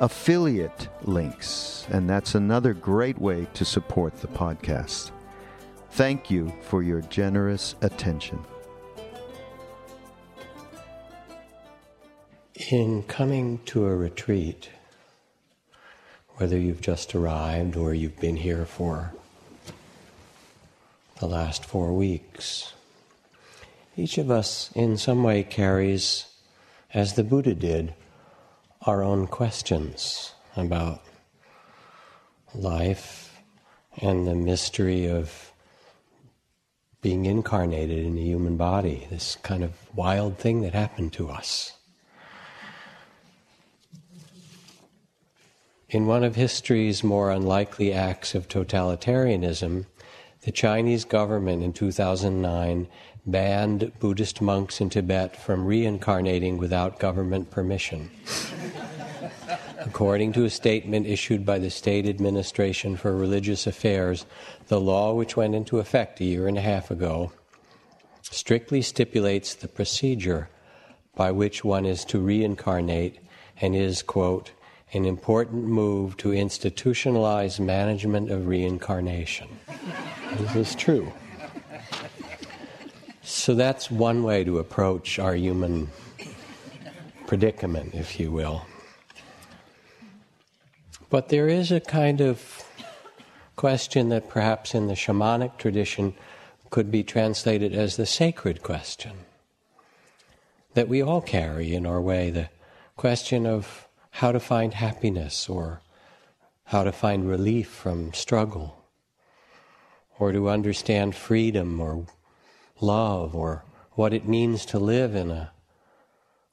affiliate links, and that's another great way to support the podcast. Thank you for your generous attention. In coming to a retreat, whether you've just arrived or you've been here for the last four weeks, each of us in some way carries, as the Buddha did, our own questions about life and the mystery of being incarnated in a human body, this kind of wild thing that happened to us. In one of history's more unlikely acts of totalitarianism, the Chinese government in 2009 banned Buddhist monks in Tibet from reincarnating without government permission. According to a statement issued by the State Administration for Religious Affairs, the law, which went into effect a year and a half ago, strictly stipulates the procedure by which one is to reincarnate and is, quote, an important move to institutionalize management of reincarnation. this is true. So that's one way to approach our human predicament, if you will. But there is a kind of question that perhaps in the shamanic tradition could be translated as the sacred question that we all carry in our way the question of how to find happiness or how to find relief from struggle or to understand freedom or love or what it means to live in a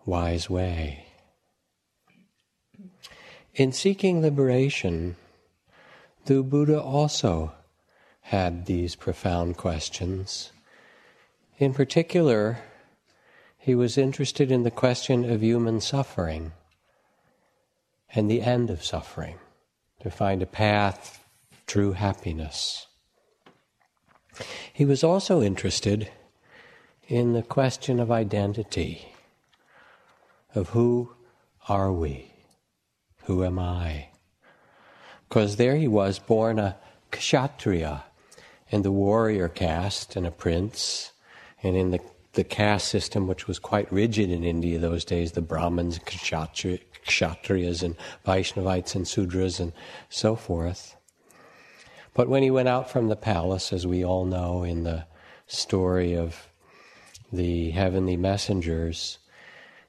wise way. In seeking liberation, the Buddha also had these profound questions. In particular, he was interested in the question of human suffering and the end of suffering, to find a path to true happiness. He was also interested in the question of identity, of who are we? Who am I? Because there he was, born a kshatriya in the warrior caste and a prince, and in the, the caste system, which was quite rigid in India those days, the Brahmins, kshatri, kshatriyas, and Vaishnavites and Sudras, and so forth. But when he went out from the palace, as we all know in the story of the heavenly messengers,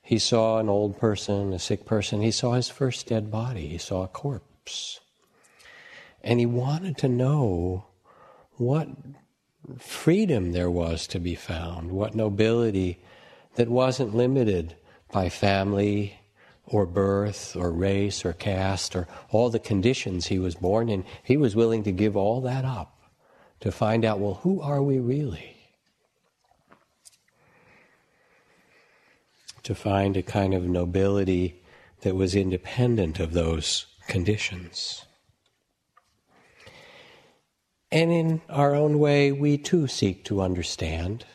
he saw an old person, a sick person. He saw his first dead body. He saw a corpse. And he wanted to know what freedom there was to be found, what nobility that wasn't limited by family or birth or race or caste or all the conditions he was born in. He was willing to give all that up to find out, well, who are we really? To find a kind of nobility that was independent of those conditions. And in our own way, we too seek to understand,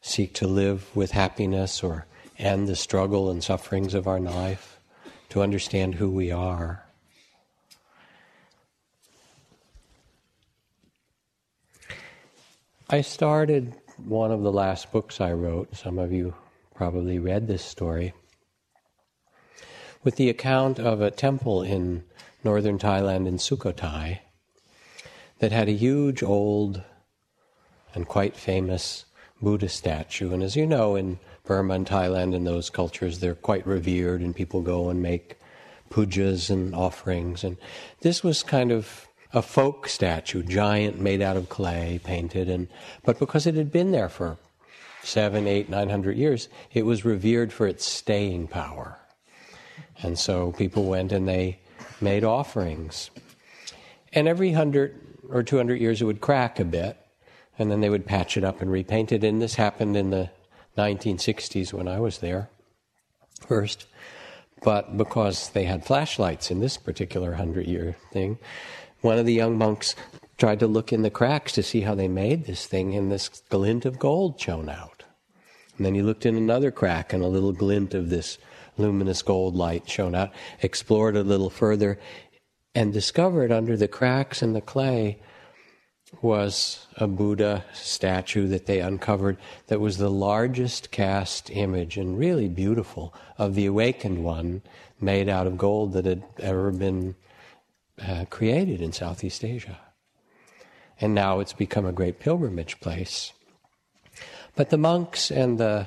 seek to live with happiness or end the struggle and sufferings of our life, to understand who we are. I started one of the last books I wrote, some of you probably read this story, with the account of a temple in northern Thailand in Sukhothai that had a huge old and quite famous Buddha statue. And as you know, in Burma and Thailand and those cultures, they're quite revered, and people go and make pujas and offerings. And this was kind of a folk statue, giant, made out of clay, painted, and but because it had been there for seven, eight, nine hundred years, it was revered for its staying power. And so people went and they made offerings. And every hundred or 200 years, it would crack a bit, and then they would patch it up and repaint it. And this happened in the 1960s when I was there first. But because they had flashlights in this particular 100 year thing, one of the young monks tried to look in the cracks to see how they made this thing, and this glint of gold shone out. And then he looked in another crack, and a little glint of this luminous gold light shone out, explored a little further, and discovered under the cracks in the clay was a Buddha statue that they uncovered that was the largest cast image and really beautiful of the awakened one made out of gold that had ever been uh, created in Southeast Asia. And now it's become a great pilgrimage place. But the monks and the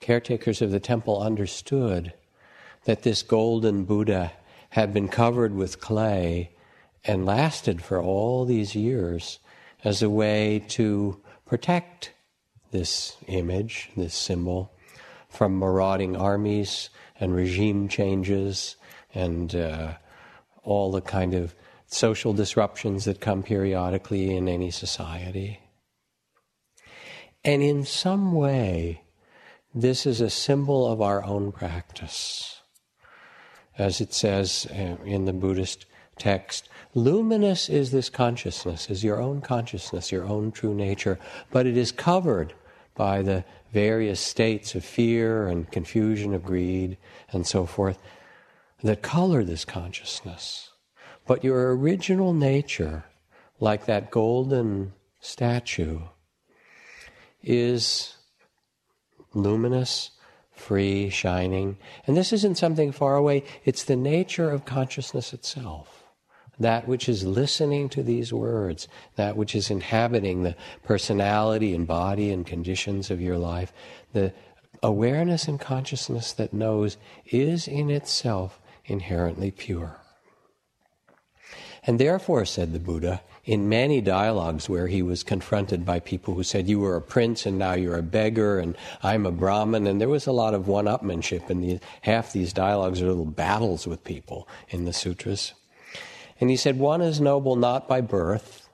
caretakers of the temple understood that this golden Buddha had been covered with clay and lasted for all these years as a way to protect this image, this symbol, from marauding armies and regime changes and uh, all the kind of social disruptions that come periodically in any society. And in some way, this is a symbol of our own practice as it says uh, in the Buddhist text. Luminous is this consciousness, is your own consciousness, your own true nature, but it is covered by the various states of fear and confusion, of greed, and so forth that color this consciousness. But your original nature, like that golden statue, is luminous free, shining. And this isn't something far away, it's the nature of consciousness itself. That which is listening to these words, that which is inhabiting the personality and body and conditions of your life, the awareness and consciousness that knows is in itself inherently pure. And therefore, said the Buddha, in many dialogues where he was confronted by people who said, You were a prince and now you're a beggar, and I'm a Brahmin, and there was a lot of one upmanship, and the, half these dialogues are little battles with people in the sutras. And he said, One is noble not by birth,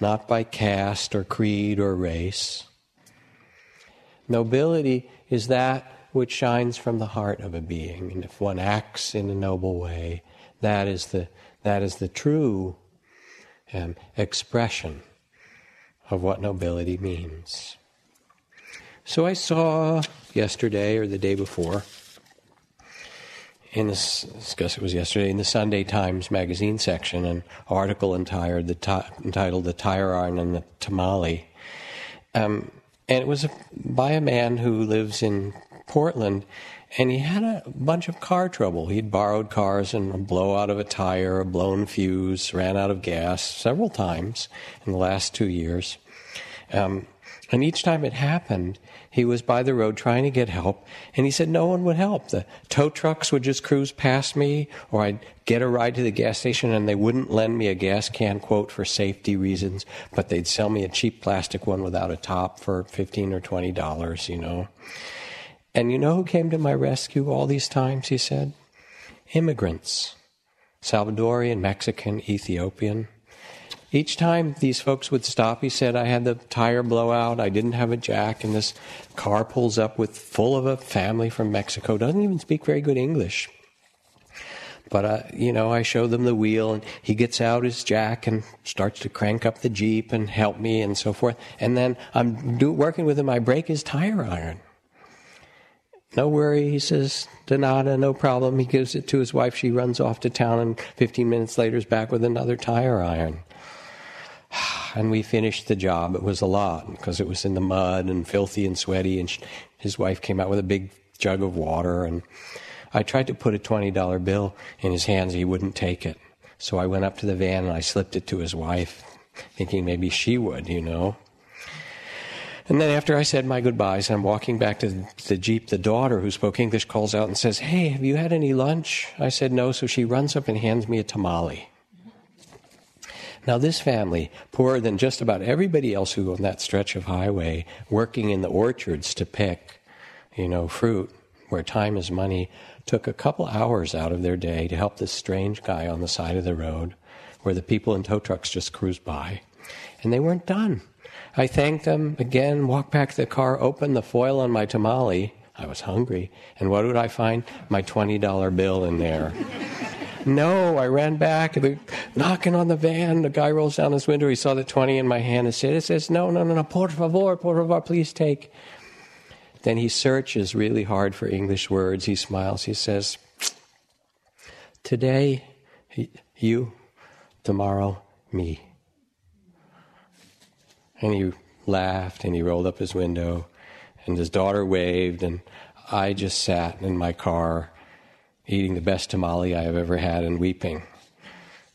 not by caste or creed or race. Nobility is that which shines from the heart of a being, and if one acts in a noble way, that is the, that is the true um, expression of what nobility means. So I saw yesterday or the day before, in this, I guess it was yesterday, in the Sunday Times magazine section, an article entitled "The, entitled the Tire Iron and the Tamale. Um, and it was by a man who lives in Portland, and he had a bunch of car trouble. He'd borrowed cars and a blowout of a tire, a blown fuse, ran out of gas several times in the last two years. Um, and each time it happened, he was by the road trying to get help, and he said no one would help. The tow trucks would just cruise past me, or I'd get a ride to the gas station and they wouldn't lend me a gas can, quote, for safety reasons, but they'd sell me a cheap plastic one without a top for 15 or $20, you know. And you know who came to my rescue all these times, he said? Immigrants. Salvadorian, Mexican, Ethiopian. each time these folks would stop, he said, I had the tire blowout, I didn't have a jack, and this car pulls up with full of a family from Mexico, doesn't even speak very good English. But, uh, you know, I show them the wheel, and he gets out his jack and starts to crank up the Jeep and help me and so forth. And then I'm do, working with him, I break his tire iron. No worry, he says, Donata, no problem. He gives it to his wife. She runs off to town, and 15 minutes later is back with another tire iron. And we finished the job. It was a lot because it was in the mud and filthy and sweaty. And she, his wife came out with a big jug of water. And I tried to put a $20 bill in his hands. He wouldn't take it. So I went up to the van and I slipped it to his wife, thinking maybe she would, you know. And then after I said my goodbyes, I'm walking back to the Jeep. The daughter, who spoke English, calls out and says, Hey, have you had any lunch? I said no, so she runs up and hands me a tamale. Now, this family, poorer than just about everybody else who on that stretch of highway, working in the orchards to pick, you know, fruit, where time is money, took a couple hours out of their day to help this strange guy on the side of the road, where the people in tow trucks just cruised by. And they weren't done. I thanked them again, walked back to the car, opened the foil on my tamale. I was hungry. And what did I find? My $20 bill in there. no, I ran back, the, knocking on the van. The guy rolls down his window. He saw the 20 in my hand and said, It says, No, no, no, no, por favor, por favor, please take. Then he searches really hard for English words. He smiles. He says, Today, you, tomorrow, me. And he laughed and he rolled up his window, and his daughter waved, and I just sat in my car eating the best tamale I have ever had and weeping.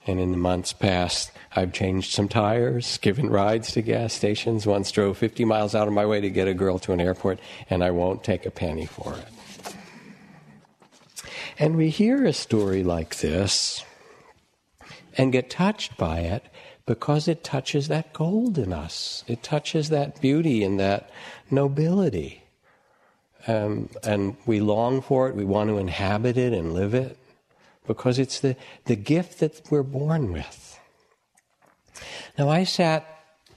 And in the months past, I've changed some tires, given rides to gas stations, once drove 50 miles out of my way to get a girl to an airport, and I won't take a penny for it. And we hear a story like this and get touched by it because it touches that gold in us. It touches that beauty and that nobility. Um, and we long for it, we want to inhabit it and live it because it's the, the gift that we're born with. Now, I sat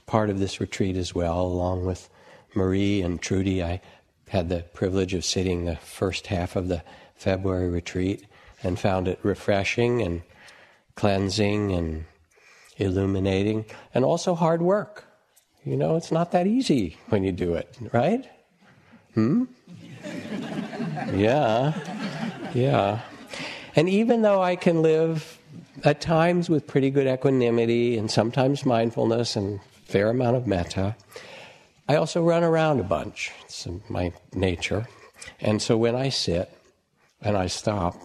part of this retreat as well, along with Marie and Trudy. I had the privilege of sitting the first half of the February retreat and found it refreshing and cleansing and illuminating, and also hard work. You know, it's not that easy when you do it, right? Hmm? Yeah. Yeah. And even though I can live at times with pretty good equanimity and sometimes mindfulness and fair amount of metta, I also run around a bunch. It's my nature. And so when I sit and I stop,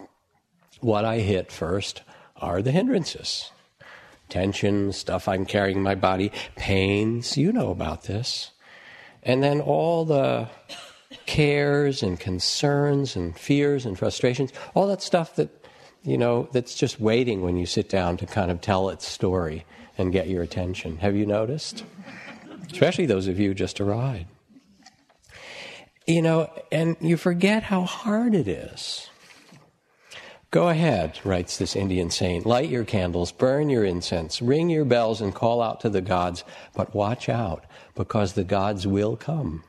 what I hit first are the hindrances tension, stuff I'm carrying in my body, pains. You know about this. And then all the cares and concerns and fears and frustrations, all that stuff that, you know, that's just waiting when you sit down to kind of tell its story and get your attention. Have you noticed? Especially those of you just arrived. You know, and you forget how hard it is Go ahead, writes this Indian saint, light your candles, burn your incense, ring your bells, and call out to the gods. But watch out, because the gods will come.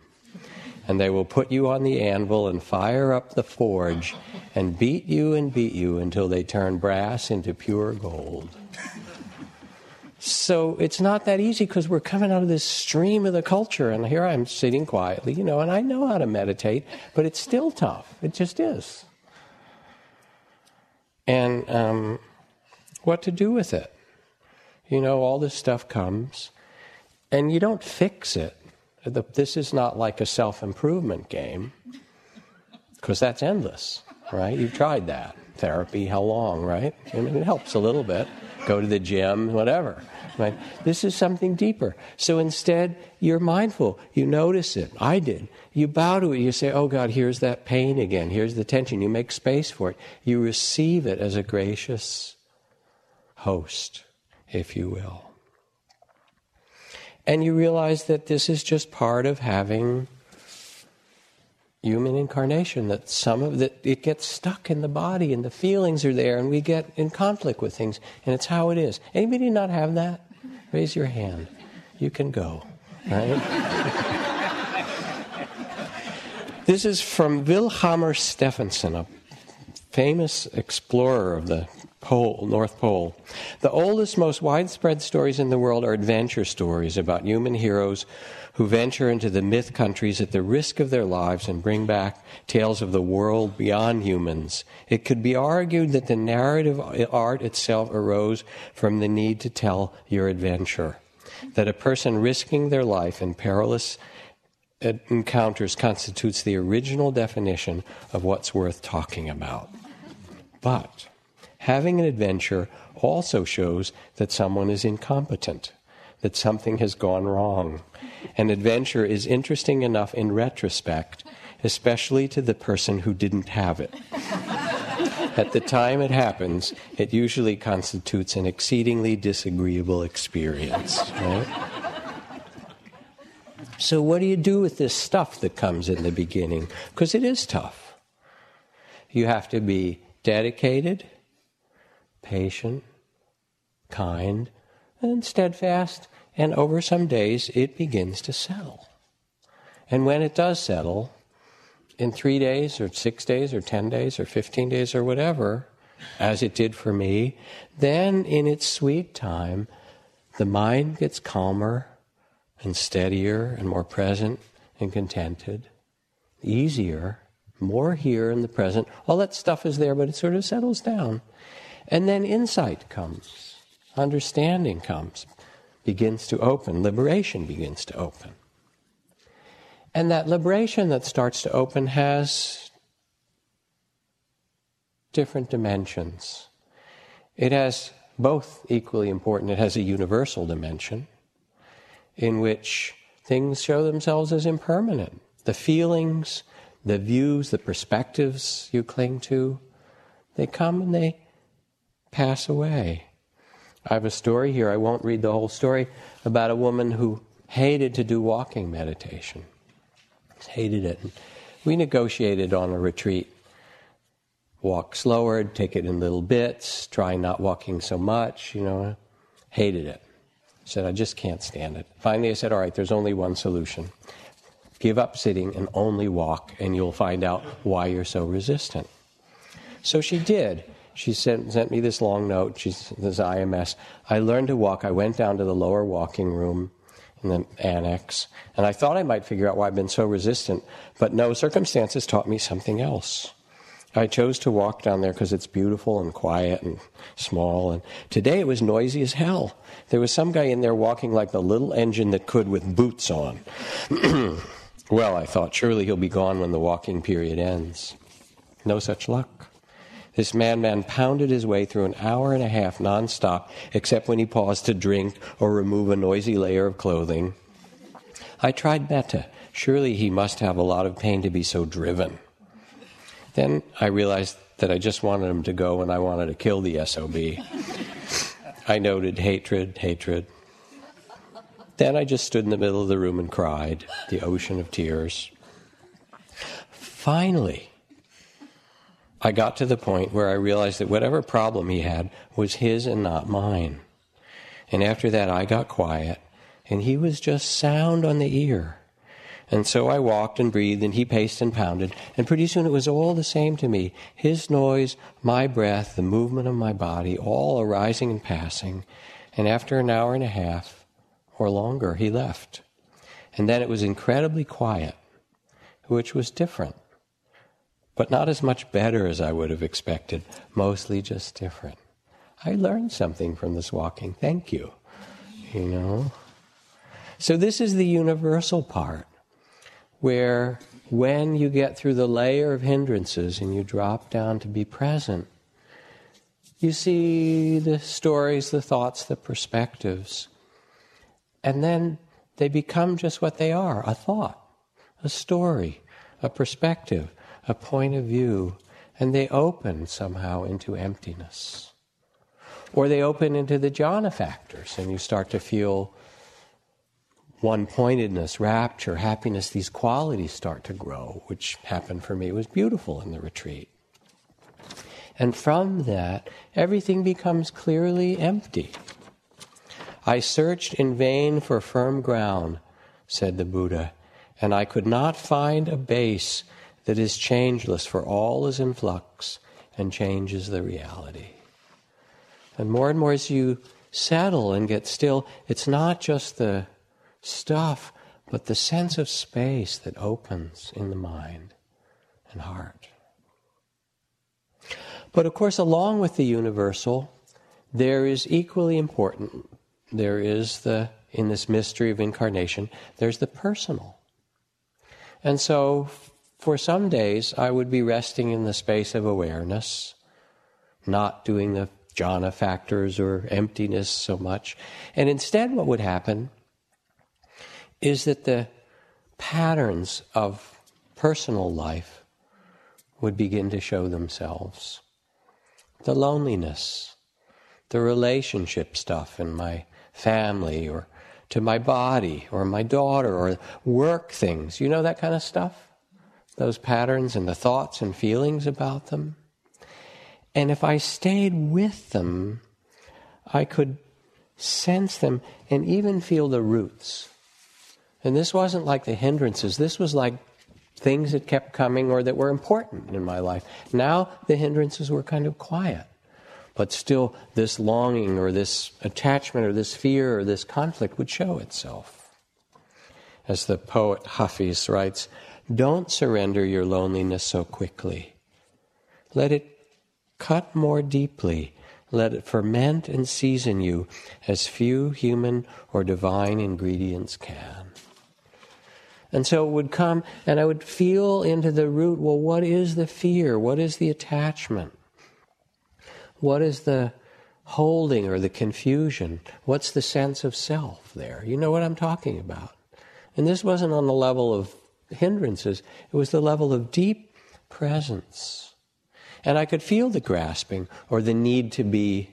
And they will put you on the anvil and fire up the forge and beat you and beat you until they turn brass into pure gold. So it's not that easy because we're coming out of this stream of the culture, and here I'm sitting quietly, you know, and I know how to meditate, but it's still tough. It just is and um, what to do with it. You know, all this stuff comes, and you don't fix it. This is not like a self improvement game, because that's endless, right? You've tried that. Therapy, how long, right? I mean, it helps a little bit. Go to the gym, whatever. Right? This is something deeper. So instead, you're mindful. You notice it. I did. You bow to it. You say, Oh God, here's that pain again. Here's the tension. You make space for it. You receive it as a gracious host, if you will. And you realize that this is just part of having human incarnation that some of that it gets stuck in the body and the feelings are there and we get in conflict with things and it's how it is anybody not have that raise your hand. You can go, right? this is from Vilhjalmur Stefansson, a famous explorer of the Pole, North Pole. The oldest, most widespread stories in the world are adventure stories about human heroes who venture into the myth countries at the risk of their lives and bring back tales of the world beyond humans. It could be argued that the narrative art itself arose from the need to tell your adventure. That a person risking their life in perilous encounters constitutes the original definition of what's worth talking about. But having an adventure also shows that someone is incompetent, that something has gone wrong. An adventure is interesting enough in retrospect, especially to the person who didn't have it. At the time it happens, it usually constitutes an exceedingly disagreeable experience. Right? So, what do you do with this stuff that comes in the beginning? Because it is tough. You have to be dedicated, patient, kind, and steadfast, and over some days it begins to settle. And when it does settle, in three days, or six days, or ten days, or fifteen days, or whatever, as it did for me, then in its sweet time, the mind gets calmer and steadier and more present and contented, easier, more here in the present. All that stuff is there, but it sort of settles down. And then insight comes, understanding comes, begins to open, liberation begins to open. And that liberation that starts to open has different dimensions. It has both equally important. It has a universal dimension in which things show themselves as impermanent. The feelings, the views, the perspectives you cling to, they come and they pass away. I have a story here, I won't read the whole story, about a woman who hated to do walking meditation. Hated it. We negotiated on a retreat. Walk slower, take it in little bits, try not walking so much, you know. Hated it. Said, I just can't stand it. Finally, I said, All right, there's only one solution. Give up sitting and only walk, and you'll find out why you're so resistant. So she did she sent, sent me this long note. This IMS. I learned to walk. I went down to the lower walking room in the annex, and I thought I might figure out why I've been so resistant, but no, circumstances taught me something else. I chose to walk down there because it's beautiful and quiet and small. And today it was noisy as hell. There was some guy in there walking like the little engine that could with boots on. well, I thought, surely he'll be gone when the walking period ends. No such luck. This madman pounded his way through an hour and a half nonstop, except when he paused to drink or remove a noisy layer of clothing. I tried metta. Surely he must have a lot of pain to be so driven. Then I realized that I just wanted him to go and I wanted to kill the SOB. I noted hatred, hatred. Then I just stood in the middle of the room and cried, the ocean of tears. Finally, I got to the point where I realized that whatever problem he had was his and not mine. And after that, I got quiet, and he was just sound on the ear. And so I walked and breathed, and he paced and pounded, and pretty soon it was all the same to me his noise, my breath, the movement of my body, all arising and passing. And after an hour and a half, or longer, he left. And then it was incredibly quiet, which was different but not as much better as I would have expected, mostly just different. I learned something from this walking. Thank you. You know? So, this is the universal part where when you get through the layer of hindrances and you drop down to be present, you see the stories, the thoughts, the perspectives, and then they become just what they are a thought, a story, a perspective a point of view, and they open somehow into emptiness. Or they open into the jhana factors, and you start to feel one pointedness, rapture, happiness, these qualities start to grow, which happened for me. It was beautiful in the retreat. And from that, everything becomes clearly empty. I searched in vain for firm ground, said the Buddha, and I could not find a base that is changeless, for all is in flux and change is the reality. And more and more as you settle and get still, it's not just the stuff, but the sense of space that opens in the mind and heart. But of course, along with the universal, there is equally important, there is the, in this mystery of incarnation, there's the personal. And so, for some days, I would be resting in the space of awareness, not doing the jhana factors or emptiness so much. And instead, what would happen is that the patterns of personal life would begin to show themselves the loneliness, the relationship stuff in my family or to my body or my daughter or work things. You know that kind of stuff? Those patterns and the thoughts and feelings about them. And if I stayed with them, I could sense them and even feel the roots. And this wasn't like the hindrances, this was like things that kept coming or that were important in my life. Now the hindrances were kind of quiet. But still, this longing or this attachment or this fear or this conflict would show itself. As the poet Hafiz writes, don't surrender your loneliness so quickly. Let it cut more deeply. Let it ferment and season you as few human or divine ingredients can. And so it would come, and I would feel into the root well, what is the fear? What is the attachment? What is the holding or the confusion? What's the sense of self there? You know what I'm talking about. And this wasn't on the level of hindrances, it was the level of deep presence. And I could feel the grasping or the need to be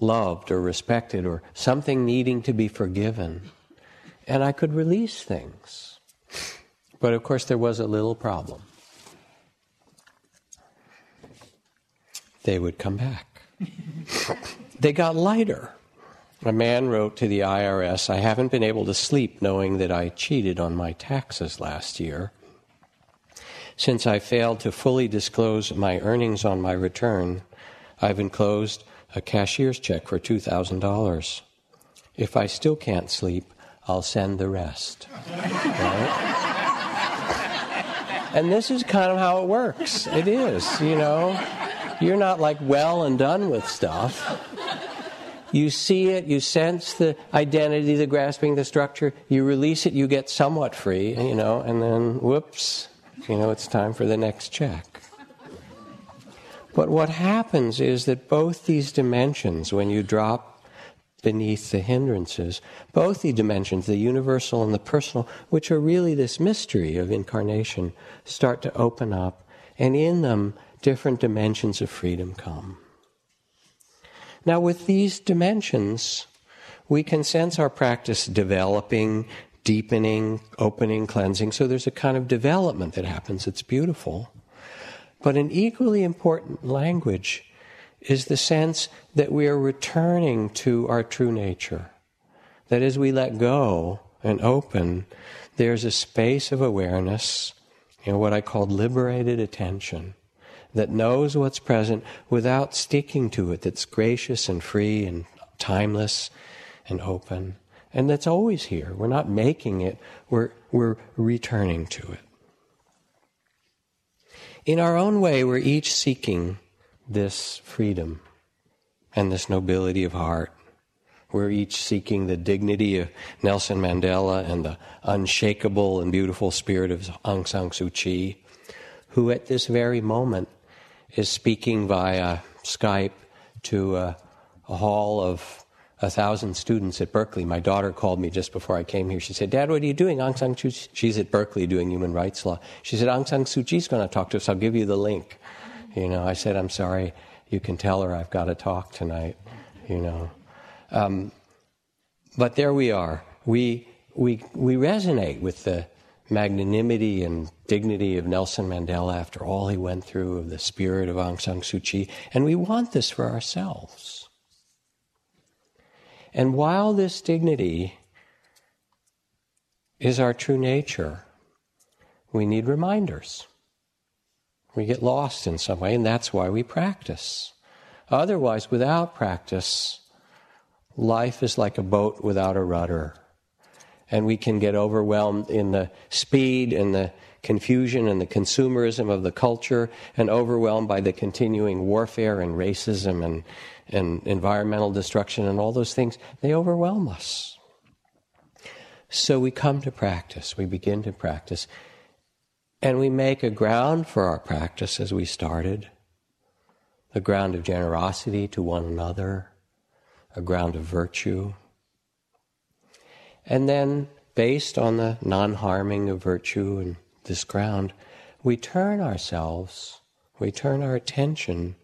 loved or respected or something needing to be forgiven and I could release things. But of course, there was a little problem. They would come back. they got lighter. A man wrote to the IRS I haven't been able to sleep knowing that I cheated on my taxes last year. Since I failed to fully disclose my earnings on my return, I've enclosed a cashier's check for $2,000. If I still can't sleep, I'll send the rest. Right? and this is kind of how it works. It is, you know. You're not like well and done with stuff. You see it, you sense the identity, the grasping, the structure, you release it, you get somewhat free, you know, and then whoops, you know, it's time for the next check. But what happens is that both these dimensions, when you drop beneath the hindrances. Both the dimensions, the universal and the personal, which are really this mystery of incarnation, start to open up, and in them, different dimensions of freedom come. Now, with these dimensions, we can sense our practice developing, deepening, opening, cleansing. So there's a kind of development that happens. It's beautiful. But an equally important language is the sense that we are returning to our true nature. That as we let go and open, there's a space of awareness, you know, what I call liberated attention, that knows what's present without sticking to it, that's gracious and free and timeless and open, and that's always here. We're not making it, we're, we're returning to it. In our own way, we're each seeking this freedom and this nobility of heart. We're each seeking the dignity of Nelson Mandela and the unshakable and beautiful spirit of Aung San Suu Kyi, who at this very moment is speaking via Skype to a, a hall of a thousand students at Berkeley. My daughter called me just before I came here. She said, Dad, what are you doing? Aung San Suu She's at Berkeley doing human rights law. She said, Aung San Suu Kyi's going to talk to us. I'll give you the link. You know, I said, I'm sorry. You can tell her I've got to talk tonight. You know, um, but there we are. We we we resonate with the magnanimity and dignity of Nelson Mandela after all he went through, of the spirit of Aung San Suu Kyi, and we want this for ourselves. And while this dignity is our true nature, we need reminders. We get lost in some way, and that's why we practice. Otherwise, without practice, life is like a boat without a rudder. And we can get overwhelmed in the speed and the confusion and the consumerism of the culture and overwhelmed by the continuing warfare and racism and, and environmental destruction and all those things. They overwhelm us. So we come to practice, we begin to practice, and we make a ground for our practice as we started a ground of generosity to one another, a ground of virtue. And then, based on the non harming of virtue and this ground, we turn ourselves, we turn our attention,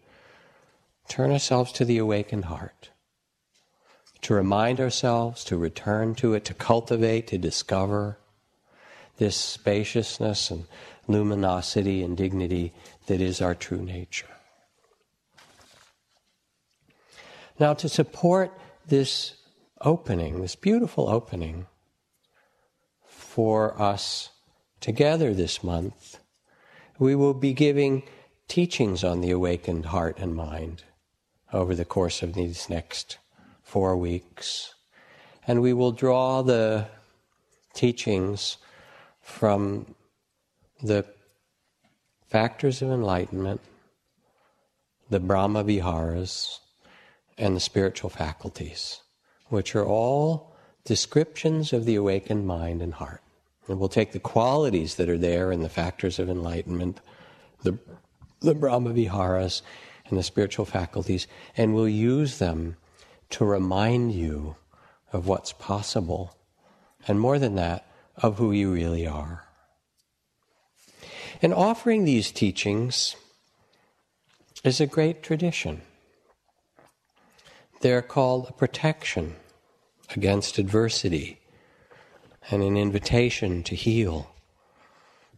turn ourselves to the awakened heart, to remind ourselves, to return to it, to cultivate, to discover this spaciousness and luminosity and dignity that is our true nature. Now, to support this opening, this beautiful opening for us together this month, we will be giving teachings on the awakened heart and mind over the course of these next four weeks. And we will draw the teachings from the factors of enlightenment, the Brahma Viharas, and the spiritual faculties, which are all descriptions of the awakened mind and heart. And we'll take the qualities that are there in the factors of enlightenment, the, the Brahma Viharas, and the spiritual faculties, and we'll use them to remind you of what's possible, and more than that, of who you really are. And offering these teachings is a great tradition. They're called a protection against adversity and an invitation to heal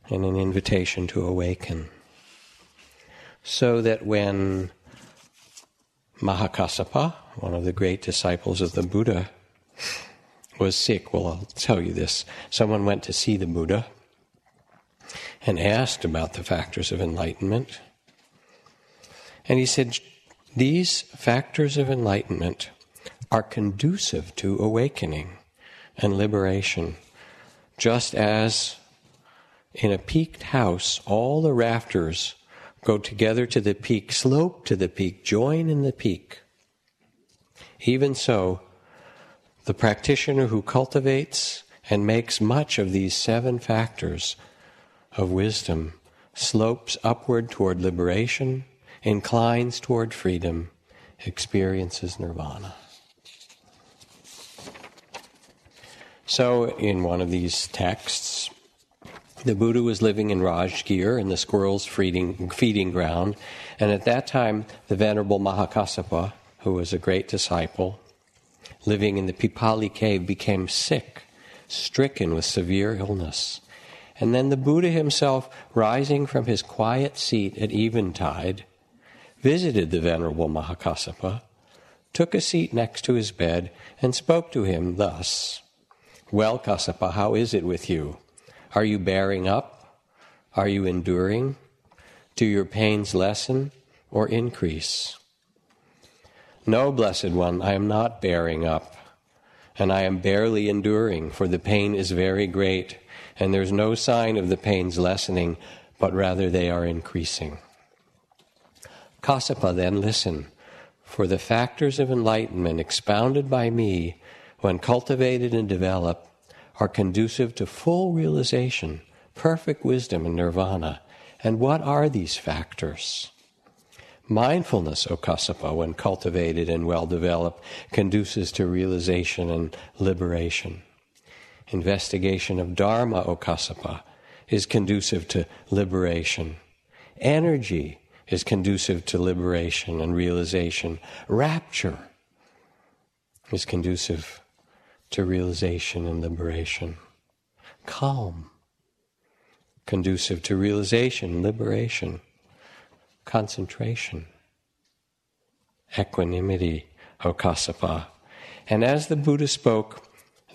and an invitation to awaken. So that when Mahakassapa, one of the great disciples of the Buddha, was sick, well, I'll tell you this. Someone went to see the Buddha and asked about the factors of enlightenment. And he said, These factors of enlightenment are conducive to awakening and liberation, just as in a peaked house, all the rafters go together to the peak, slope to the peak, join in the peak. Even so, the practitioner who cultivates and makes much of these seven factors of wisdom slopes upward toward liberation, inclines toward freedom, experiences nirvana. So, in one of these texts, the Buddha was living in Rajgir, in the squirrels' feeding, feeding ground, and at that time, the Venerable Mahakassapa, who was a great disciple, living in the Pipali cave, became sick, stricken with severe illness. And then the Buddha himself, rising from his quiet seat at eventide, visited the Venerable Mahakassapa, took a seat next to his bed, and spoke to him thus Well, Kassapa, how is it with you? Are you bearing up? Are you enduring? Do your pains lessen or increase? No, Blessed One, I am not bearing up, and I am barely enduring, for the pain is very great and there's no sign of the pains lessening, but rather they are increasing. Kassapa, then listen, for the factors of enlightenment expounded by me, when cultivated and developed, are conducive to full realization, perfect wisdom, and nirvana. And what are these factors? Mindfulness, O Kassapa, when cultivated and well developed, conduces to realization and liberation investigation of Dharma, O Kassapa, is conducive to liberation. Energy is conducive to liberation and realization. Rapture is conducive to realization and liberation. Calm, conducive to realization, liberation, concentration, equanimity, O Kassapa, And as the Buddha spoke,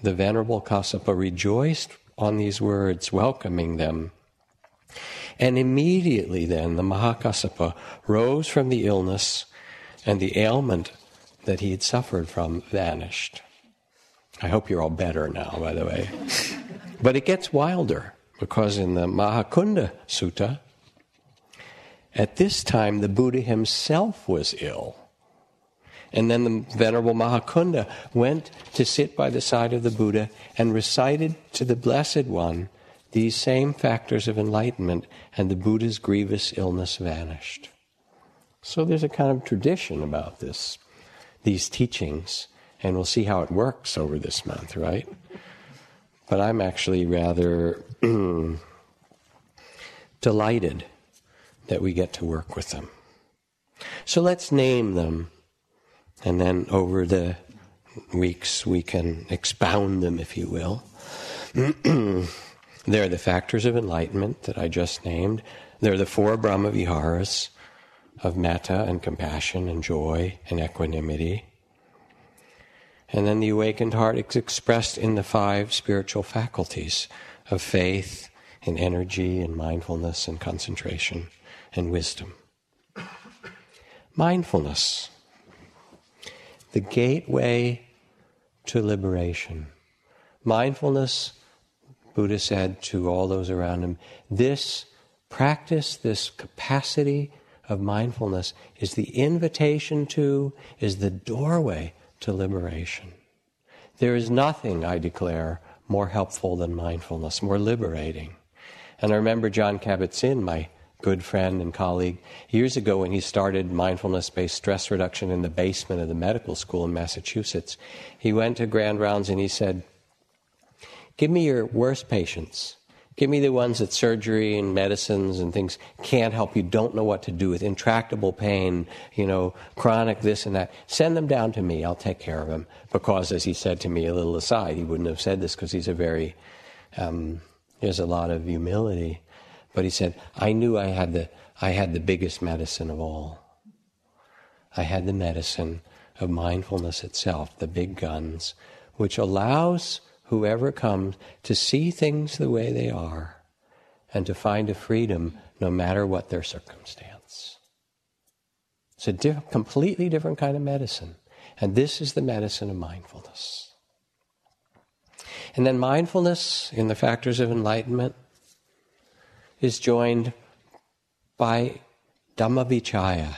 the Venerable Kassapa rejoiced on these words, welcoming them. And immediately then the Mahakassapa rose from the illness, and the ailment that he had suffered from vanished. I hope you're all better now, by the way. but it gets wilder, because in the Mahacunda Sutta, at this time the Buddha himself was ill. And then the Venerable Mahacunda went to sit by the side of the Buddha and recited to the Blessed One these same factors of enlightenment, and the Buddha's grievous illness vanished. So there's a kind of tradition about this, these teachings, and we'll see how it works over this month, right? But I'm actually rather delighted that we get to work with them. So let's name them and then over the weeks, we can expound them, if you will. They're the factors of enlightenment that I just named. They're the four Brahma Viharas of metta and compassion and joy and equanimity. And then the awakened heart is expressed in the five spiritual faculties of faith and energy and mindfulness and concentration and wisdom. Mindfulness the gateway to liberation. Mindfulness, Buddha said to all those around him, this practice, this capacity of mindfulness is the invitation to, is the doorway to liberation. There is nothing, I declare, more helpful than mindfulness, more liberating. And I remember Jon Kabat-Zinn, my good friend and colleague, years ago when he started mindfulness based stress reduction in the basement of the medical school in Massachusetts, he went to Grand Rounds and he said, Give me your worst patients. Give me the ones that surgery and medicines and things can't help you, don't know what to do with, intractable pain, you know, chronic this and that. Send them down to me, I'll take care of them. Because, as he said to me a little aside, he wouldn't have said this because he's a very, um, he has a lot of humility. But he said, I knew I had the, I had the biggest medicine of all. I had the medicine of mindfulness itself, the big guns, which allows whoever comes to see things the way they are and to find a freedom no matter what their circumstance. It's a diff- completely different kind of medicine. And this is the medicine of mindfulness. And then mindfulness in the factors of enlightenment is joined by Dhammavichaya,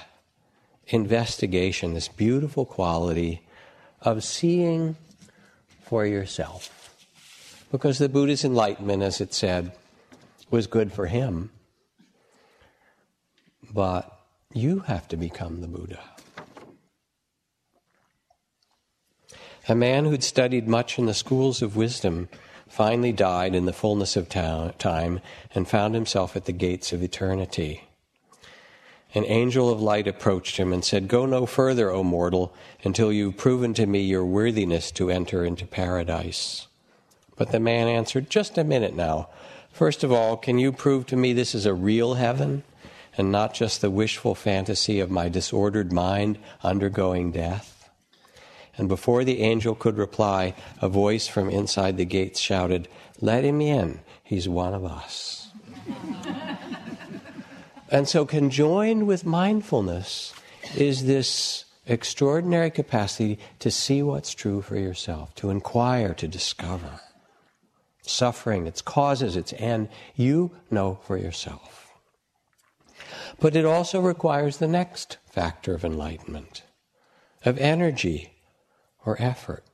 investigation, this beautiful quality of seeing for yourself. Because the Buddha's enlightenment, as it said, was good for him. But you have to become the Buddha. A man who'd studied much in the schools of wisdom finally died in the fullness of time and found himself at the gates of eternity. An angel of light approached him and said, Go no further, O mortal, until you've proven to me your worthiness to enter into paradise. But the man answered, Just a minute now. First of all, can you prove to me this is a real heaven and not just the wishful fantasy of my disordered mind undergoing death? And before the angel could reply, a voice from inside the gates shouted, Let him in, he's one of us. and so, conjoined with mindfulness is this extraordinary capacity to see what's true for yourself, to inquire, to discover. Suffering, its causes, its end, you know for yourself. But it also requires the next factor of enlightenment, of energy, or effort.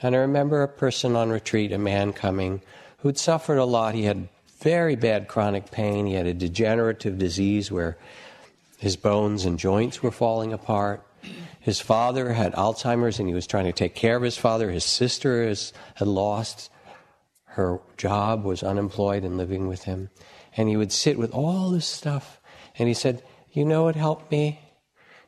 And I remember a person on retreat, a man coming, who'd suffered a lot. He had very bad chronic pain. He had a degenerative disease where his bones and joints were falling apart. His father had Alzheimer's and he was trying to take care of his father. His sister is, had lost her job, was unemployed and living with him. And he would sit with all this stuff. And he said, You know what helped me?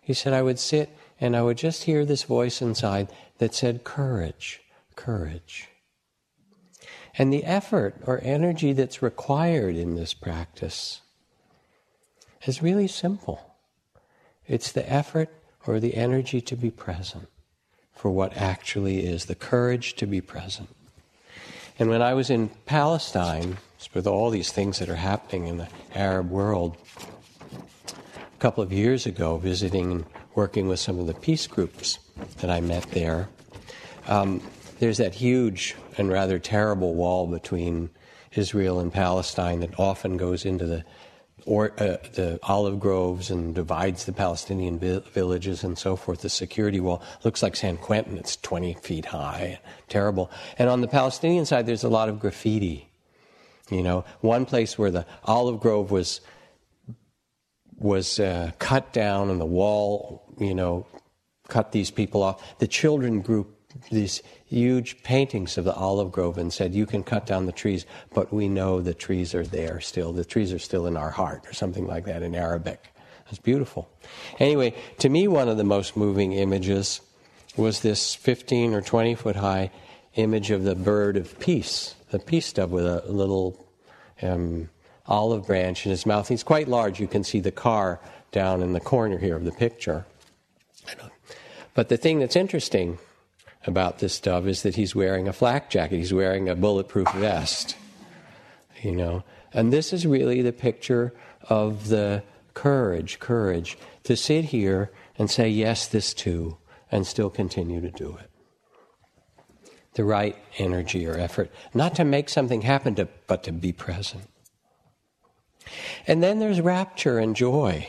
He said, I would sit and I would just hear this voice inside that said, Courage, courage. And the effort or energy that's required in this practice is really simple. It's the effort or the energy to be present for what actually is the courage to be present. And when I was in Palestine, with all these things that are happening in the Arab world, a couple of years ago, visiting and working with some of the peace groups that I met there, um, there's that huge and rather terrible wall between Israel and Palestine that often goes into the or uh, the olive groves and divides the Palestinian vi- villages and so forth. The security wall looks like San Quentin. It's 20 feet high, terrible. And on the Palestinian side, there's a lot of graffiti. You know, one place where the olive grove was was uh, cut down and the wall, you know, cut these people off. The children group these huge paintings of the olive grove and said, You can cut down the trees, but we know the trees are there still. The trees are still in our heart, or something like that in Arabic. It's beautiful. Anyway, to me, one of the most moving images was this 15 or 20 foot high image of the bird of peace, the peace dove with a little um, olive branch in his mouth. He's quite large. You can see the car down in the corner here of the picture. But the thing that's interesting about this dove is that he's wearing a flak jacket, he's wearing a bulletproof vest. You know, and this is really the picture of the courage, courage to sit here and say yes, this too, and still continue to do it. The right energy or effort, not to make something happen, to, but to be present. And then there's rapture and joy,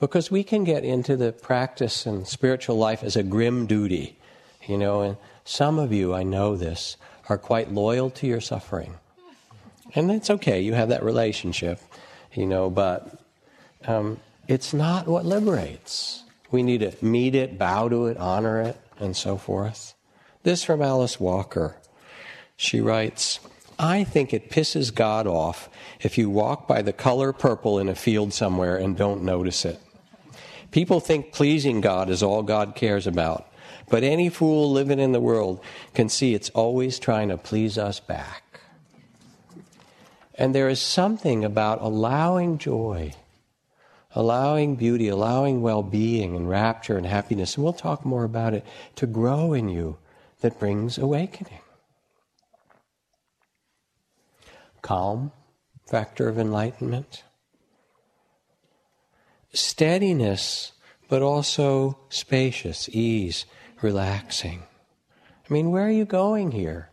because we can get into the practice and spiritual life as a grim duty you know, and some of you, I know this, are quite loyal to your suffering. And that's okay, you have that relationship, you know, but um, it's not what liberates. We need to meet it, bow to it, honor it, and so forth. This from Alice Walker. She writes, I think it pisses God off if you walk by the color purple in a field somewhere and don't notice it. People think pleasing God is all God cares about. But any fool living in the world can see it's always trying to please us back. And there is something about allowing joy, allowing beauty, allowing well being and rapture and happiness, and we'll talk more about it, to grow in you that brings awakening. Calm, factor of enlightenment. Steadiness, but also spacious, ease, relaxing. I mean, where are you going here?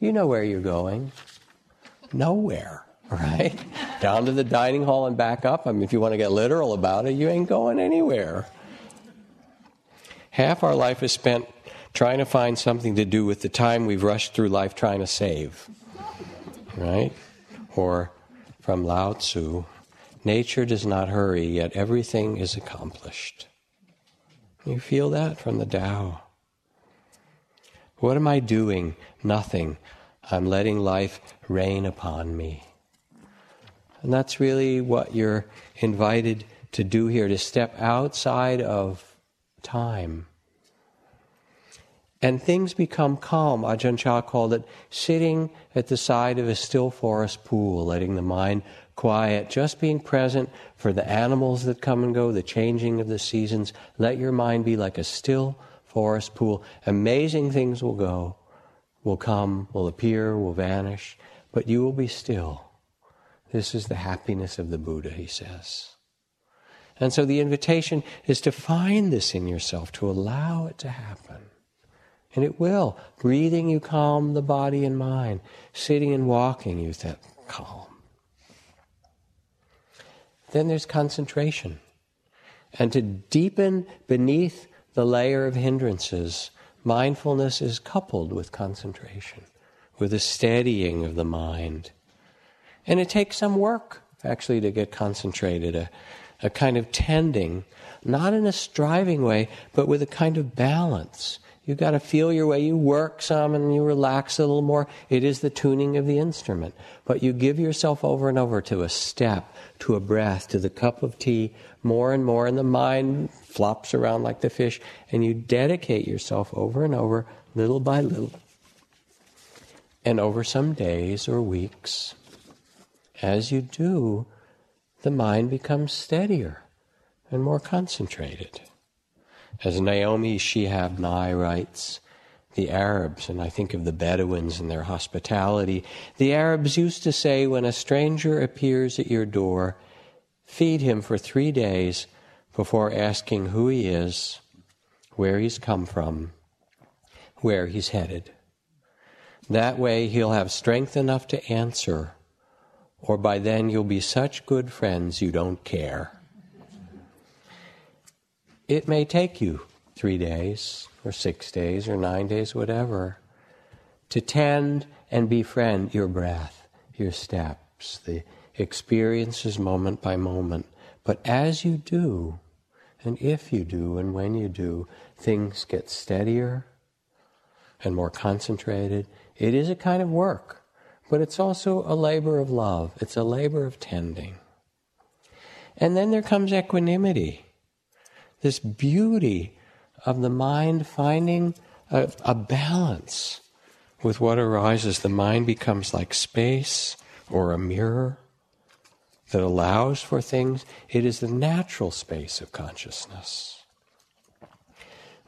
You know where you're going. Nowhere, right? Down to the dining hall and back up. I mean, if you want to get literal about it, you ain't going anywhere. Half our life is spent trying to find something to do with the time we've rushed through life trying to save, right? Or from Lao Tzu, nature does not hurry, yet everything is accomplished. You feel that from the Tao. What am I doing? Nothing. I'm letting life rain upon me. And that's really what you're invited to do here to step outside of time. And things become calm. Ajahn Chah called it sitting at the side of a still forest pool, letting the mind quiet, just being present for the animals that come and go, the changing of the seasons. Let your mind be like a still forest pool. Amazing things will go, will come, will appear, will vanish, but you will be still. This is the happiness of the Buddha, he says. And so the invitation is to find this in yourself, to allow it to happen. And it will. Breathing, you calm the body and mind. Sitting and walking, you that calm. Then there's concentration. And to deepen beneath the layer of hindrances, mindfulness is coupled with concentration, with a steadying of the mind. And it takes some work, actually, to get concentrated, a, a kind of tending, not in a striving way, but with a kind of balance You've got to feel your way. You work some and you relax a little more. It is the tuning of the instrument. But you give yourself over and over to a step, to a breath, to the cup of tea, more and more, and the mind flops around like the fish, and you dedicate yourself over and over, little by little. And over some days or weeks, as you do, the mind becomes steadier and more concentrated. As Naomi Shihab Nye writes, the Arabs, and I think of the Bedouins and their hospitality, the Arabs used to say, when a stranger appears at your door, feed him for three days before asking who he is, where he's come from, where he's headed. That way he'll have strength enough to answer, or by then you'll be such good friends you don't care. It may take you three days, or six days, or nine days, whatever, to tend and befriend your breath, your steps, the experiences moment by moment. But as you do, and if you do, and when you do, things get steadier and more concentrated. It is a kind of work, but it's also a labor of love. It's a labor of tending. And then there comes equanimity, this beauty of the mind finding a, a balance with what arises. The mind becomes like space or a mirror that allows for things. It is the natural space of consciousness.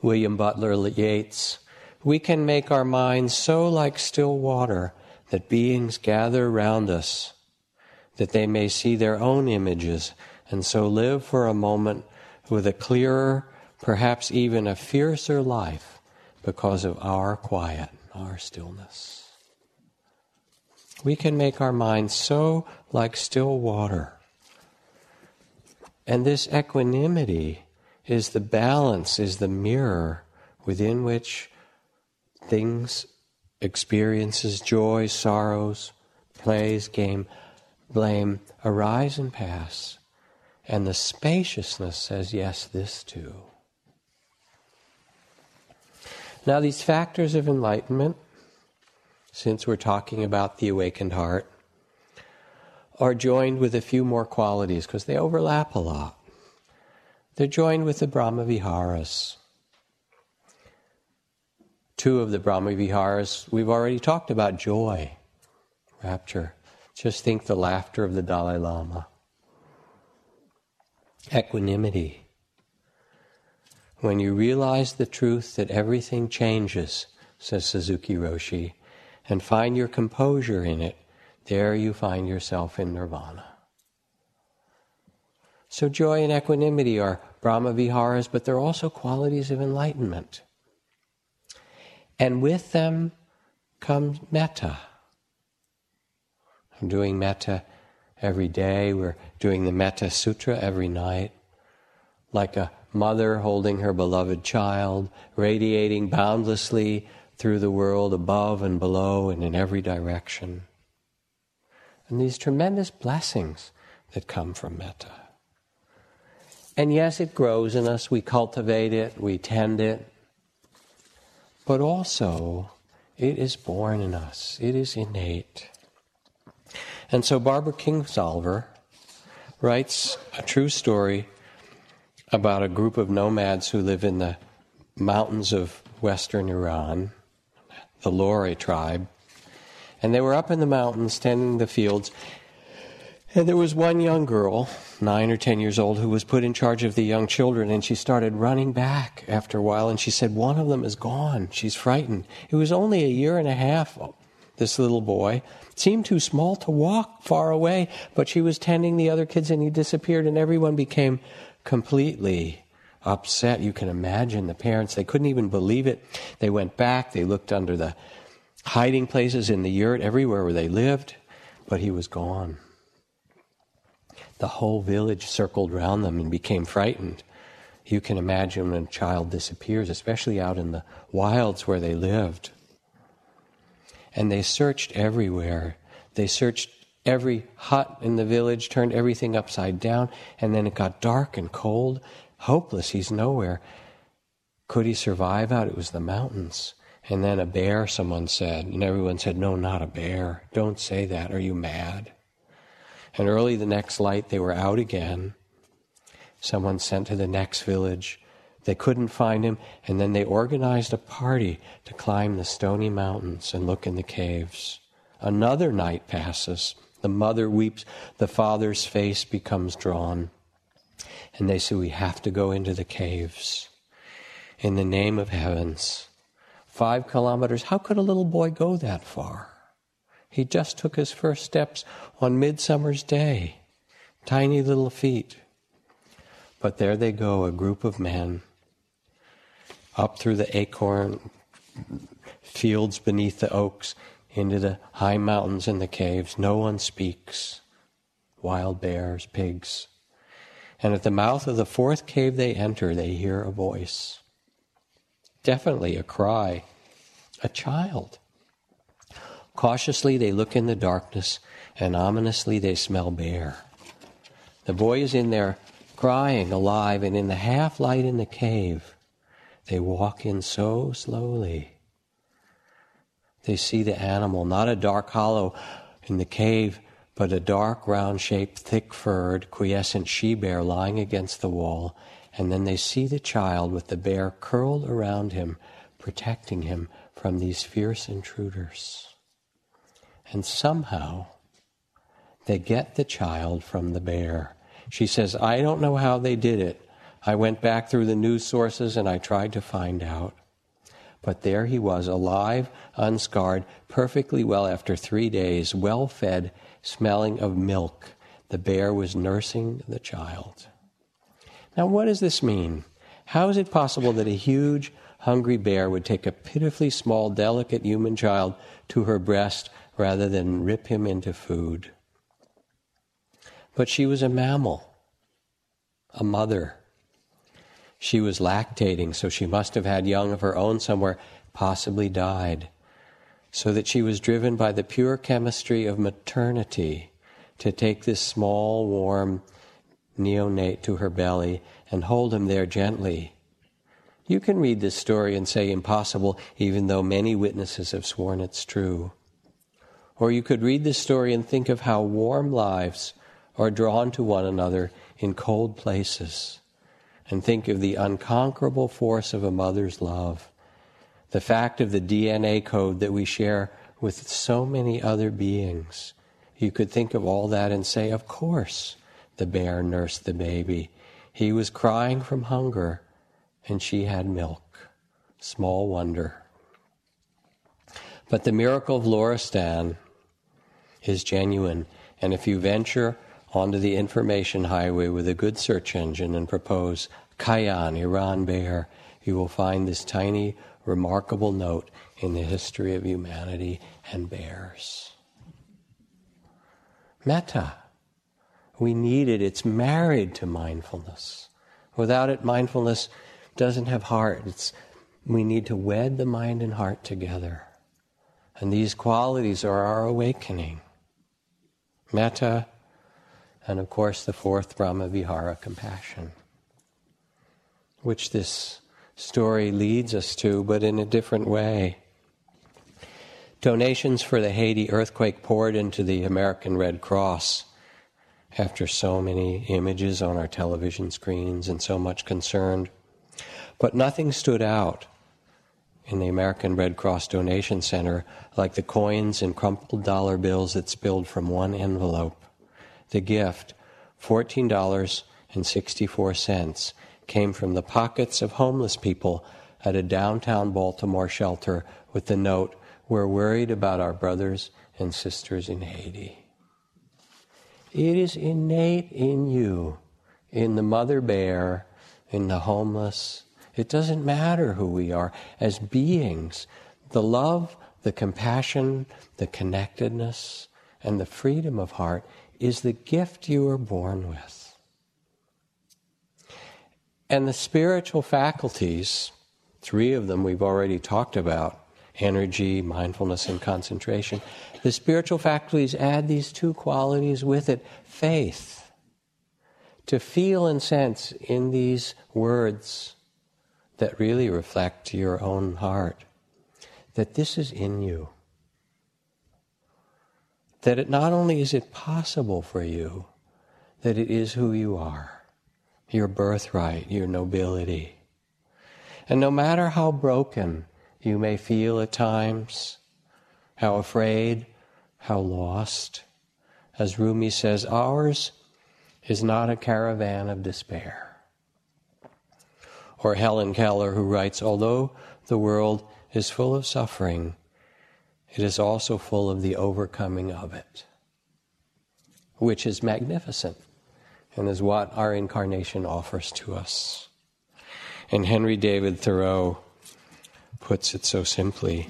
William Butler Yeats, we can make our minds so like still water that beings gather round us, that they may see their own images, and so live for a moment with a clearer, perhaps even a fiercer life because of our quiet, our stillness. We can make our minds so like still water. And this equanimity is the balance, is the mirror within which things, experiences, joys, sorrows, plays, game, blame arise and pass. And the spaciousness says, yes, this too. Now, these factors of enlightenment since we're talking about the awakened heart, are joined with a few more qualities because they overlap a lot. They're joined with the Brahma Viharas. Two of the Brahma Viharas, we've already talked about joy, rapture. Just think the laughter of the Dalai Lama. Equanimity. When you realize the truth that everything changes, says Suzuki Roshi, and find your composure in it, there you find yourself in nirvana. So, joy and equanimity are Brahma Viharas, but they're also qualities of enlightenment. And with them comes metta. I'm doing metta every day. We're doing the Metta Sutra every night. Like a mother holding her beloved child, radiating boundlessly through the world above and below and in every direction. And these tremendous blessings that come from metta. And yes, it grows in us, we cultivate it, we tend it, but also it is born in us, it is innate. And so Barbara Kingsolver writes a true story about a group of nomads who live in the mountains of western Iran the Lore tribe. And they were up in the mountains tending the fields. And there was one young girl, nine or ten years old, who was put in charge of the young children, and she started running back after a while, and she said, One of them is gone. She's frightened. It was only a year and a half, this little boy. Seemed too small to walk far away, but she was tending the other kids, and he disappeared, and everyone became completely upset. You can imagine the parents, they couldn't even believe it. They went back, they looked under the hiding places in the yurt, everywhere where they lived, but he was gone. The whole village circled round them and became frightened. You can imagine when a child disappears, especially out in the wilds where they lived. And they searched everywhere. They searched every hut in the village, turned everything upside down, and then it got dark and cold, hopeless. He's nowhere. Could he survive out? It was the mountains. And then a bear, someone said. And everyone said, No, not a bear. Don't say that. Are you mad? And early the next light, they were out again. Someone sent to the next village. They couldn't find him, and then they organized a party to climb the stony mountains and look in the caves. Another night passes. The mother weeps. The father's face becomes drawn. And they say, We have to go into the caves. in the name of heavens. Five kilometers, how could a little boy go that far? He just took his first steps on Midsummer's Day. Tiny little feet. But there they go, a group of men, up through the acorn fields beneath the oaks, into the high mountains and the caves. No one speaks. Wild bears, pigs. And at the mouth of the fourth cave they enter, they hear a voice. Definitely a cry. A child. Cautiously they look in the darkness, and ominously they smell bear. The boy is in there crying, alive, and in the half light in the cave, they walk in so slowly. They see the animal, not a dark hollow in the cave, but a dark, round shaped, thick furred, quiescent she bear lying against the wall. And then they see the child with the bear curled around him, protecting him from these fierce intruders. And somehow, they get the child from the bear. She says, I don't know how they did it. I went back through the news sources and I tried to find out. But there he was, alive, unscarred, perfectly well after three days, well fed, smelling of milk. The bear was nursing the child. Now, what does this mean? How is it possible that a huge, hungry bear would take a pitifully small, delicate human child to her breast rather than rip him into food? But she was a mammal, a mother. She was lactating, so she must have had young of her own somewhere, possibly died. So that she was driven by the pure chemistry of maternity to take this small, warm neonate to her belly and hold him there gently. You can read this story and say impossible, even though many witnesses have sworn it's true. Or you could read this story and think of how warm lives are drawn to one another in cold places, and think of the unconquerable force of a mother's love, the fact of the DNA code that we share with so many other beings. You could think of all that and say, Of course, the bear nursed the baby. He was crying from hunger, and she had milk. Small wonder. But the miracle of Loristan is genuine, and if you venture onto the information highway with a good search engine and propose Kayan, Iran bear, you will find this tiny, remarkable note in the history of humanity and bears. Metta. We need it. It's married to mindfulness. Without it, mindfulness doesn't have heart. It's, we need to wed the mind and heart together. And these qualities are our awakening. Metta, and of course, the fourth Brahma Vihara, compassion, which this story leads us to, but in a different way. Donations for the Haiti earthquake poured into the American Red Cross after so many images on our television screens and so much concern. But nothing stood out in the American Red Cross Donation Center like the coins and crumpled dollar bills that spilled from one envelope. The gift, $14.64, came from the pockets of homeless people at a downtown Baltimore shelter with the note, We're worried about our brothers and sisters in Haiti. It is innate in you, in the mother bear, in the homeless. It doesn't matter who we are as beings. The love, the compassion, the connectedness, and the freedom of heart is the gift you are born with. And the spiritual faculties, three of them we've already talked about energy, mindfulness, and concentration. The spiritual faculties add these two qualities with it faith. To feel and sense in these words that really reflect your own heart that this is in you that it not only is it possible for you, that it is who you are, your birthright, your nobility. And no matter how broken you may feel at times, how afraid, how lost, as Rumi says, ours is not a caravan of despair. Or Helen Keller, who writes, Although the world is full of suffering, it is also full of the overcoming of it, which is magnificent and is what our incarnation offers to us. And Henry David Thoreau puts it so simply.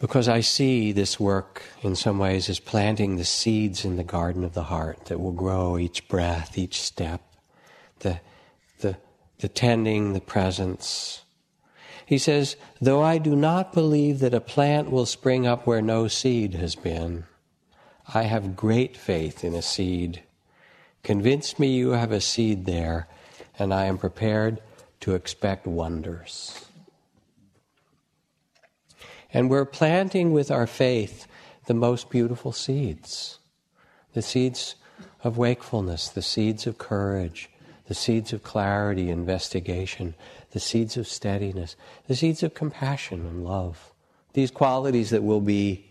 Because I see this work in some ways as planting the seeds in the garden of the heart that will grow each breath, each step, the, the, the tending, the presence. He says, Though I do not believe that a plant will spring up where no seed has been, I have great faith in a seed. Convince me you have a seed there, and I am prepared to expect wonders. And we're planting with our faith the most beautiful seeds the seeds of wakefulness, the seeds of courage, the seeds of clarity, investigation, the seeds of steadiness, the seeds of compassion and love. These qualities that we'll be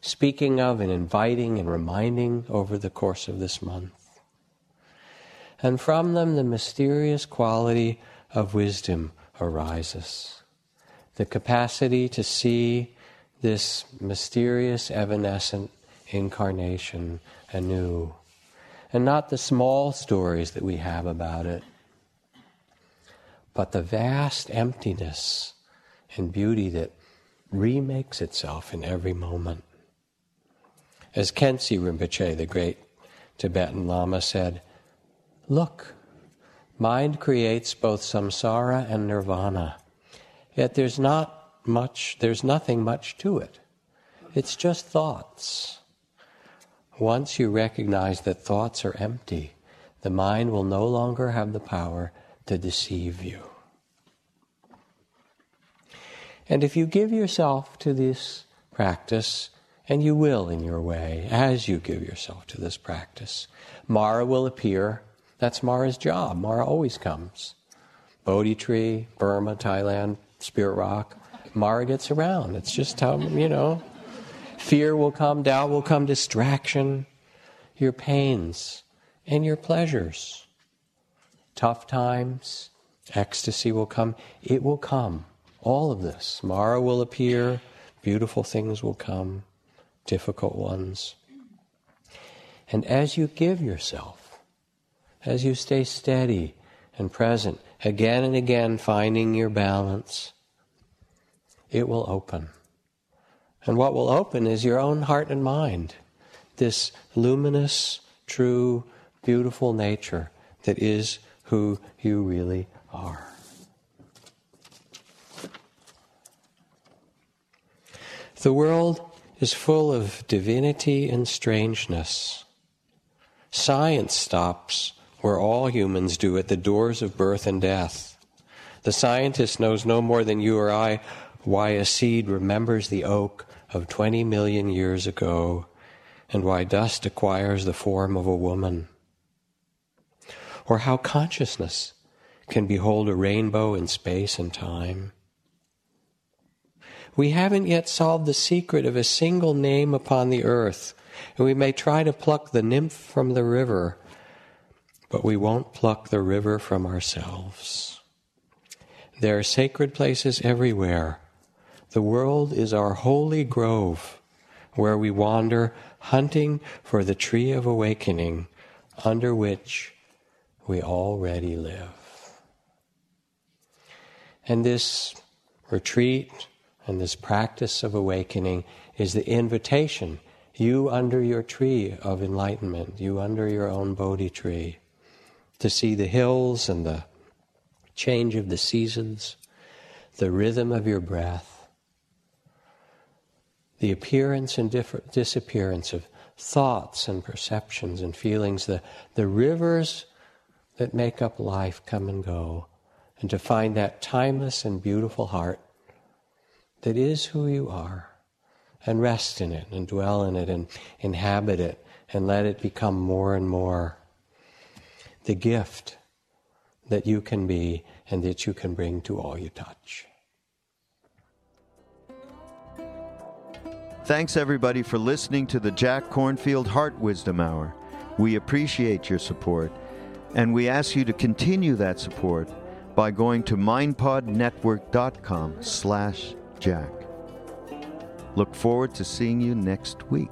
speaking of and inviting and reminding over the course of this month. And from them, the mysterious quality of wisdom arises the capacity to see this mysterious, evanescent incarnation anew, and not the small stories that we have about it, but the vast emptiness and beauty that remakes itself in every moment. As Khyentse Rinpoche, the great Tibetan Lama, said, Look, mind creates both samsara and nirvana. Yet there's not much, there's nothing much to it. It's just thoughts. Once you recognize that thoughts are empty, the mind will no longer have the power to deceive you. And if you give yourself to this practice, and you will in your way, as you give yourself to this practice, Mara will appear. That's Mara's job. Mara always comes. Bodhi tree, Burma, Thailand, Spirit Rock. Mara gets around. It's just how, you know, fear will come, doubt will come, distraction, your pains, and your pleasures. Tough times, ecstasy will come. It will come. All of this. Mara will appear, beautiful things will come, difficult ones. And as you give yourself, as you stay steady and present, again and again finding your balance, it will open. And what will open is your own heart and mind, this luminous, true, beautiful nature that is who you really are. The world is full of divinity and strangeness. Science stops where all humans do at the doors of birth and death. The scientist knows no more than you or I why a seed remembers the oak of 20 million years ago and why dust acquires the form of a woman. Or how consciousness can behold a rainbow in space and time. We haven't yet solved the secret of a single name upon the earth, and we may try to pluck the nymph from the river but we won't pluck the river from ourselves. There are sacred places everywhere. The world is our holy grove where we wander hunting for the tree of awakening under which we already live. And this retreat and this practice of awakening is the invitation. You under your tree of enlightenment, you under your own Bodhi tree to see the hills and the change of the seasons, the rhythm of your breath, the appearance and disappearance of thoughts and perceptions and feelings, the, the rivers that make up life come and go, and to find that timeless and beautiful heart that is who you are, and rest in it, and dwell in it, and inhabit it, and let it become more and more the gift that you can be and that you can bring to all you touch. Thanks, everybody, for listening to the Jack Kornfield Heart Wisdom Hour. We appreciate your support. And we ask you to continue that support by going to mindpodnetwork.com slash jack. Look forward to seeing you next week.